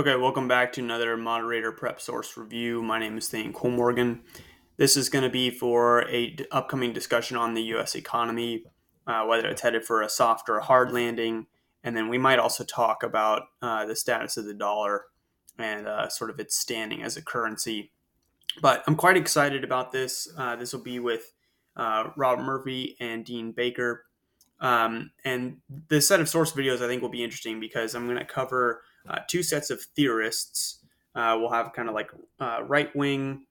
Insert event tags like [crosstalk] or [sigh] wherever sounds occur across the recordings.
Okay, welcome back to another moderator prep source review. My name is Thayne Kollmorgen. This is going to be for a d- upcoming discussion on the U.S. economy, uh, whether it's headed for a soft or a hard landing, and then we might also talk about uh, the status of the dollar and uh, sort of its standing as a currency. But I'm quite excited about this. Uh, this will be with uh, Robert Murphy and Dean Baker. Um, and the set of source videos I think will be interesting because I'm going to cover uh, two sets of theorists. Uh, we'll have kind of like uh, right wing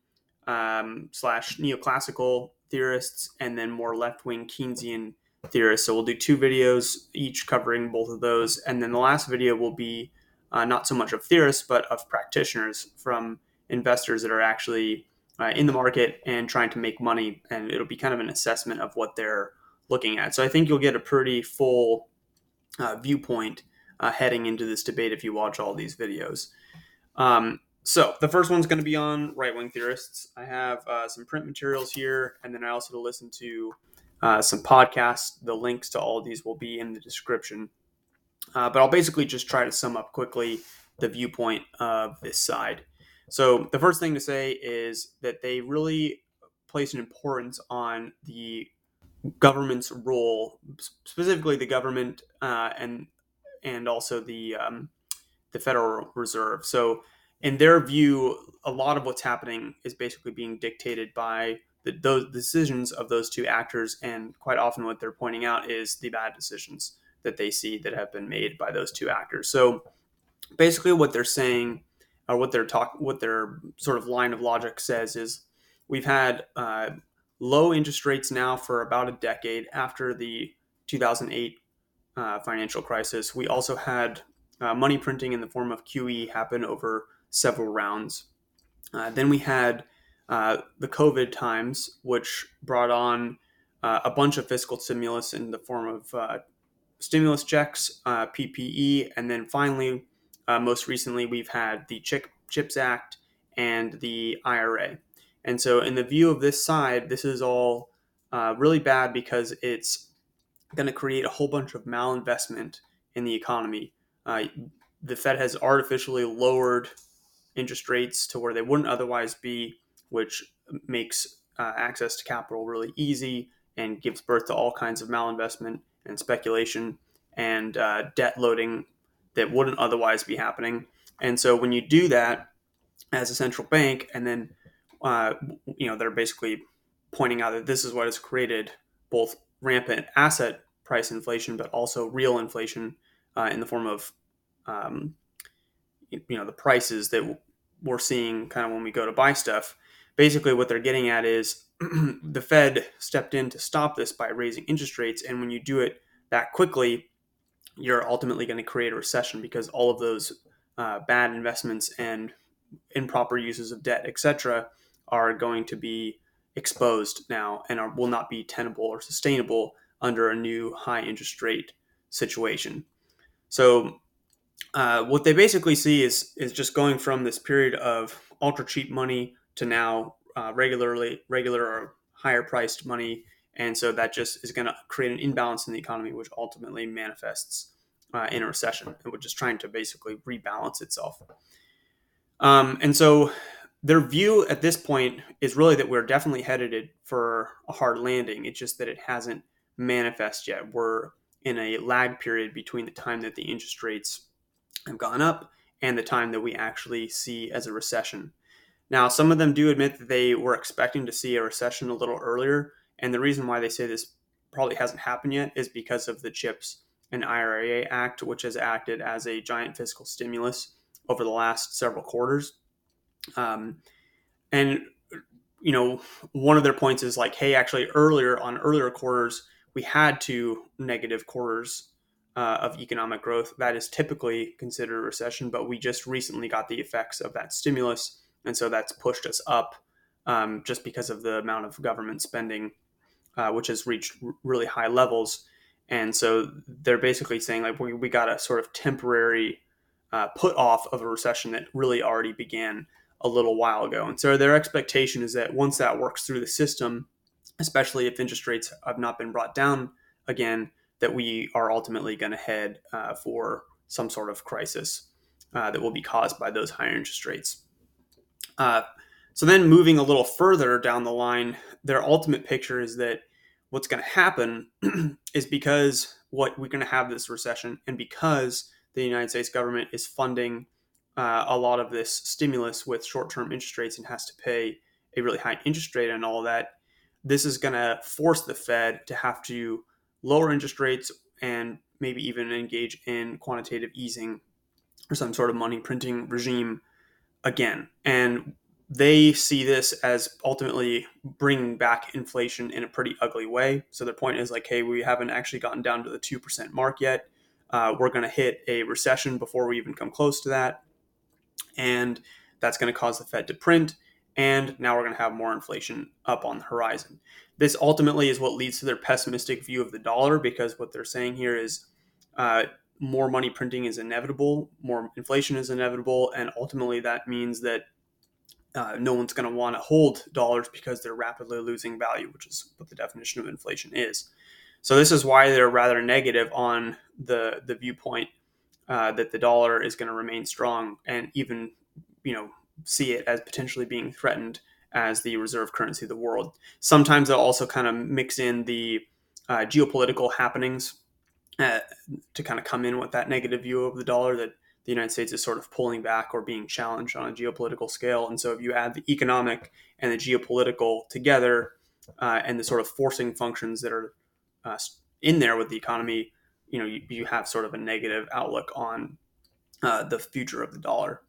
um, slash neoclassical theorists, and then more left wing Keynesian theorists. So we'll do two videos, each covering both of those. And then the last video will be uh, not so much of theorists, but of practitioners from investors that are actually uh, in the market and trying to make money. And it'll be kind of an assessment of what they're looking at. So I think you'll get a pretty full uh, viewpoint uh, heading into this debate if you watch all these videos. Um, so the first one's going to be on right wing theorists. I have uh, some print materials here, and then I also listen to uh, some podcasts. The links to all these will be in the description. Uh, but I'll basically just try to sum up quickly the viewpoint of this side. So the first thing to say is that they really place an importance on the government's role, specifically the government uh, and and also the um, the Federal Reserve. So, in their view, a lot of what's happening is basically being dictated by the, those decisions of those two actors, and quite often what they're pointing out is the bad decisions that they see that have been made by those two actors. So, basically, what they're saying, or what they're talk, what their sort of line of logic says is, we've had uh, low interest rates now for about a decade after the 2008 uh, financial crisis. We also had uh, money printing in the form of QE happen over several rounds. Uh, then we had uh, the COVID times, which brought on uh, a bunch of fiscal stimulus in the form of uh, stimulus checks, PPE, and then finally, most recently, we've had the Chip, CHIPS Act and the IRA. And so, in the view of this side, this is all really bad because it's going to create a whole bunch of malinvestment in the economy. Uh, the Fed has artificially lowered interest rates to where they wouldn't otherwise be, which makes uh, access to capital really easy and gives birth to all kinds of malinvestment and speculation and uh, debt loading that wouldn't otherwise be happening. And so when you do that as a central bank, and then uh, you know they're basically pointing out that this is what has created both rampant asset price inflation, but also real inflation uh, in the form of um, you know the prices that we're seeing kind of when we go to buy stuff. Basically, what they're getting at is [clears throat] the Fed stepped in to stop this by raising interest rates, and when you do it that quickly, you're ultimately going to create a recession because all of those uh, bad investments and improper uses of debt, etc., are going to be exposed now and are, will not be tenable or sustainable under a new high interest rate situation. So, uh, what they basically see is is just going from this period of ultra cheap money to now uh, regularly regular or higher priced money, and so that just is going to create an imbalance in the economy, which ultimately manifests uh, in a recession, and we're just trying to basically rebalance itself. Um, and so their view at this point is really that we're definitely headed for a hard landing. It's just that it hasn't manifest yet. We're in a lag period between the time that the interest rates have gone up and the time that we actually see as a recession. Now, some of them do admit that they were expecting to see a recession a little earlier, and the reason why they say this probably hasn't happened yet is because of the CHIPS and IRA Act, which has acted as a giant fiscal stimulus over the last several quarters. Um, and you know, one of their points is like, hey, actually, earlier on earlier quarters, we had two negative quarters uh, of economic growth. That is typically considered a recession, but we just recently got the effects of that stimulus. And so that's pushed us up um, just because of the amount of government spending, uh, which has reached r- really high levels. And so they're basically saying, like, we, we got a sort of temporary uh, put off of a recession that really already began a little while ago. And so their expectation is that once that works through the system, especially if interest rates have not been brought down again, that we are ultimately going to head uh, for some sort of crisis. uh, that will be caused by those higher interest rates. Uh, so then moving a little further down the line, their ultimate picture is that what's going to happen [clears throat] is because what we're going to have this recession and because the United States government is funding uh, a lot of this stimulus with short-term interest rates and has to pay a really high interest rate and all that, this is going to force the Fed to have to lower interest rates and maybe even engage in quantitative easing or some sort of money printing regime again. And they see this as ultimately bringing back inflation in a pretty ugly way. So their point is like, hey, we haven't actually gotten down to the 2% mark yet. Uh, we're going to hit a recession before we even come close to that. And that's going to cause the Fed to print. And now we're going to have more inflation up on the horizon. This ultimately is what leads to their pessimistic view of the dollar because what they're saying here is uh, more money printing is inevitable, more inflation is inevitable, and ultimately that means that uh, no one's going to want to hold dollars because they're rapidly losing value, which is what the definition of inflation is. So this is why they're rather negative on the the viewpoint uh, that the dollar is going to remain strong, and even you know see it as potentially being threatened as the reserve currency of the world. Sometimes they'll also kind of mix in the uh, geopolitical happenings uh, to kind of come in with that negative view of the dollar that the United States is sort of pulling back or being challenged on a geopolitical scale. And so if you add the economic and the geopolitical together uh, and the sort of forcing functions that are uh, in there with the economy, you know, you, you, have sort of a negative outlook on uh, the future of the dollar.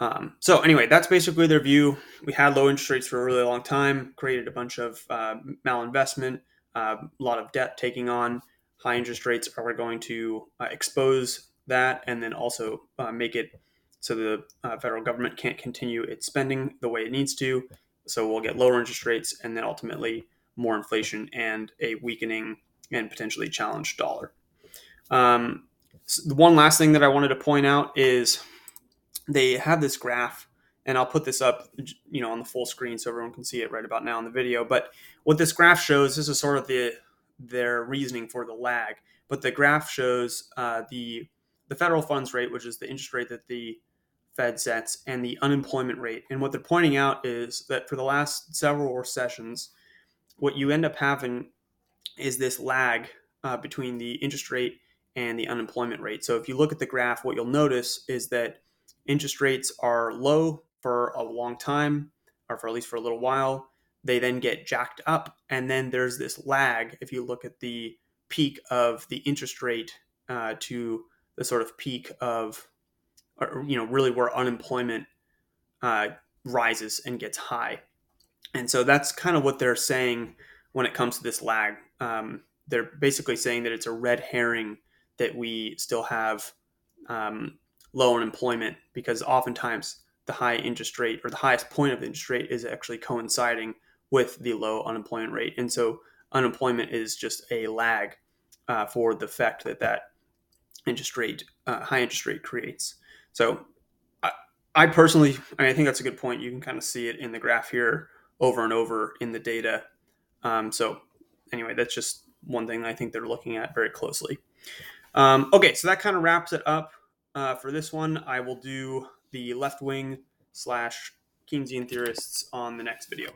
Um, so anyway, that's basically their view. We had low interest rates for a really long time, created a bunch of uh, malinvestment, uh, a lot of debt taking on. High interest rates are going to uh, expose that and then also uh, make it so the uh, federal government can't continue its spending the way it needs to. So we'll get lower interest rates and then ultimately more inflation and a weakening and potentially challenged dollar. Um, the one last thing that I wanted to point out is they have this graph, and I'll put this up, you know, on the full screen so everyone can see it right about now in the video. But what this graph shows, this is sort of the their reasoning for the lag. But the graph shows uh, the the federal funds rate, which is the interest rate that the Fed sets, and the unemployment rate. And what they're pointing out is that for the last several recessions, what you end up having is this lag uh, between the interest rate and the unemployment rate. So if you look at the graph, what you'll notice is that interest rates are low for a long time, or for at least for a little while. They then get jacked up, and then there's this lag. If you look at the peak of the interest rate uh, to the sort of peak of, or, you know, really where unemployment uh, rises and gets high. And so that's kind of what they're saying when it comes to this lag. Um, they're basically saying that it's a red herring that we still have um, low unemployment because oftentimes the high interest rate or the highest point of the interest rate is actually coinciding with the low unemployment rate. And so unemployment is just a lag uh, for the fact that that interest rate, uh, high interest rate creates. So I, I personally, I, mean, I think that's a good point. You can kind of see it in the graph here over and over in the data. Um, so anyway, that's just one thing I think they're looking at very closely. Um, okay, so that kind of wraps it up uh, for this one. I will do the left wing slash Keynesian theorists on the next video.